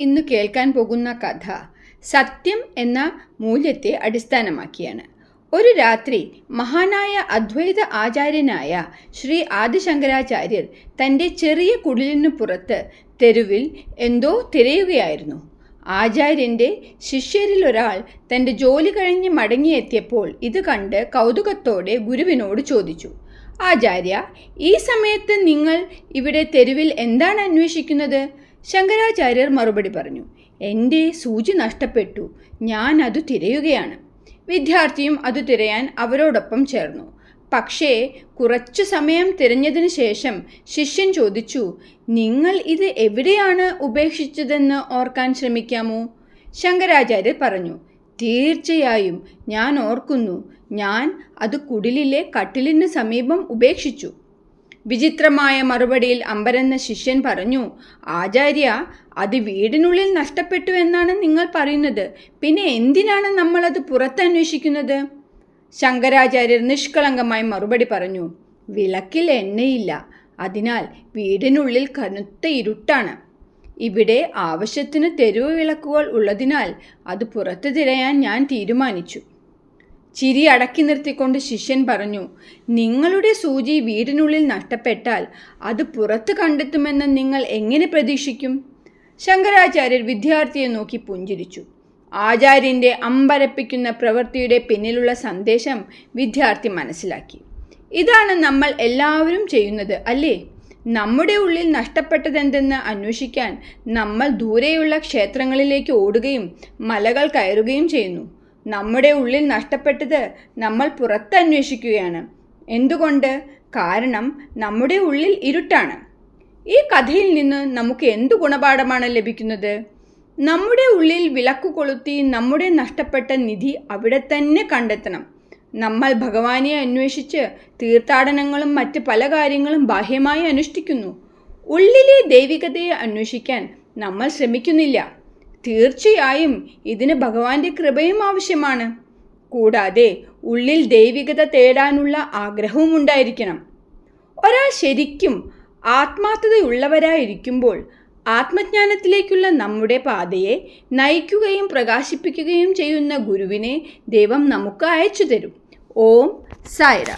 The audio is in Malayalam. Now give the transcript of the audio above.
ഇന്ന് കേൾക്കാൻ പോകുന്ന കഥ സത്യം എന്ന മൂല്യത്തെ അടിസ്ഥാനമാക്കിയാണ്. ഒരു രാത്രി മഹാനായ അദ്വൈത ആചാര്യനായ ശ്രീ ആദിശങ്കരാചാര്യർ തന്റെ ചെറിയ കുടിലിനു പുറത്ത് തെരുവിൽ എന്തോ തിരയുകയായിരുന്നു. ആചാര്യന്റെ ശിഷ്യരിൽ ഒരാൾ തന്റെ ജോലി കഴിഞ്ഞ് മടങ്ങിയെത്തിയപ്പോൾ ഇത് കണ്ട് കൗതുകത്തോടെ ഗുരുവിനോട് ചോദിച്ചു ആചാര്യ ഈ സമയത്ത് നിങ്ങൾ ഇവിടെ തെരുവിൽ എന്താണ് അന്വേഷിക്കുന്നത്? ശങ്കരാചാര്യർ മറുപടി പറഞ്ഞു എന്റെ സൂചി നഷ്ടപ്പെട്ടു. ഞാൻ അത് തിരയുകയാണ്. വിദ്യാർത്ഥിയും അത് തിരയാൻ അവരോടൊപ്പം ചേർന്നു. പക്ഷേ കുറച്ചു സമയം തിരഞ്ഞതിന് ശേഷം ശിഷ്യൻ ചോദിച്ചു നിങ്ങൾ ഇത് എവിടെയാണ് ഉപേക്ഷിച്ചതെന്ന് ഓർക്കാൻ ശ്രമിക്കാമോ? ശങ്കരാചാര്യർ പറഞ്ഞു തീർച്ചയായും ഞാൻ ഓർക്കുന്നു. ഞാൻ അത് കുടിലിലെ കട്ടിലിന് സമീപം ഉപേക്ഷിച്ചു. വിചിത്രമായ മറുപടിയിൽ അമ്പരന്ന ശിഷ്യൻ പറഞ്ഞു ആചാര്യ അത് വീടിനുള്ളിൽ നഷ്ടപ്പെട്ടു എന്നാണ് നിങ്ങൾ പറയുന്നത്. പിന്നെ എന്തിനാണ് നമ്മൾ അത് പുറത്തന്വേഷിക്കുന്നത് ശങ്കരാചാര്യർ നിഷ്കളങ്കമായി മറുപടി പറഞ്ഞു വിളക്കിൽ എണ്ണയില്ല. അതിനാൽ വീടിനുള്ളിൽ കനുത്ത ഇരുട്ടാണ്. ഇവിടെ ആവശ്യത്തിന് തെരുവ് വിളക്കുകൾ ഉള്ളതിനാൽ അത് പുറത്തു തിരയാൻ ഞാൻ തീരുമാനിച്ചു. ചിരി അടക്കി നിർത്തിക്കൊണ്ട് ശിഷ്യൻ പറഞ്ഞു നിങ്ങളുടെ സൂചി വീടിനുള്ളിൽ നഷ്ടപ്പെട്ടാൽ അത് പുറത്ത് കണ്ടെത്തുമെന്ന് നിങ്ങൾ എങ്ങനെ പ്രതീക്ഷിക്കും? ശങ്കരാചാര്യർ വിദ്യാർത്ഥിയെ നോക്കി പുഞ്ചിരിച്ചു. ആചാര്യന്റെ അമ്പരപ്പിക്കുന്ന പ്രവൃത്തിയുടെ പിന്നിലുള്ള സന്ദേശം വിദ്യാർത്ഥി മനസ്സിലാക്കി. ഇതാണ് നമ്മൾ എല്ലാവരും ചെയ്യുന്നത് അല്ലേ? നമ്മുടെ ഉള്ളിൽ നഷ്ടപ്പെട്ടതെന്തെന്ന് അന്വേഷിക്കാൻ നമ്മൾ ദൂരെയുള്ള ക്ഷേത്രങ്ങളിലേക്ക് ഓടുകയും മലകൾ കയറുകയും ചെയ്യുന്നു. നമ്മുടെ ഉള്ളിൽ നഷ്ടപ്പെട്ടത് നമ്മൾ പുറത്ത് അന്വേഷിക്കുകയാണ് എന്തുകൊണ്ട്? കാരണം നമ്മുടെ ഉള്ളിൽ ഇരുട്ടാണ്. ഈ കഥയിൽ നിന്ന് നമുക്ക് എന്തു ഗുണപാഠമാണ് ലഭിക്കുന്നത്? നമ്മുടെ ഉള്ളിൽ വിളക്ക് കൊളുത്തി നമ്മുടെ നഷ്ടപ്പെട്ട നിധി അവിടെ തന്നെ കണ്ടെത്തണം. നമ്മൾ ഭഗവാനെ അന്വേഷിച്ച് തീർത്ഥാടനങ്ങളും മറ്റ് പല കാര്യങ്ങളും ബാഹ്യമായി അനുഷ്ഠിക്കുന്നു. ഉള്ളിലെ ദൈവികതയെ അന്വേഷിക്കാൻ നമ്മൾ ശ്രമിക്കുന്നില്ല. തീർച്ചയായും ഇതിന് ഭഗവാന്റെ കൃപയും ആവശ്യമാണ്. കൂടാതെ ഉള്ളിൽ ദൈവികത തേടാനുള്ള ആഗ്രഹവും ഉണ്ടായിരിക്കണം. ഒരാൾ ശരിക്കും ആത്മാർത്ഥതയുള്ളവരായിരിക്കുമ്പോൾ ആത്മജ്ഞാനത്തിലേക്കുള്ള നമ്മുടെ പാതയെ നയിക്കുകയും പ്രകാശിപ്പിക്കുകയും ചെയ്യുന്ന ഗുരുവിനെ ദൈവം നമുക്ക് അയച്ചു തരും ഓം സായിര.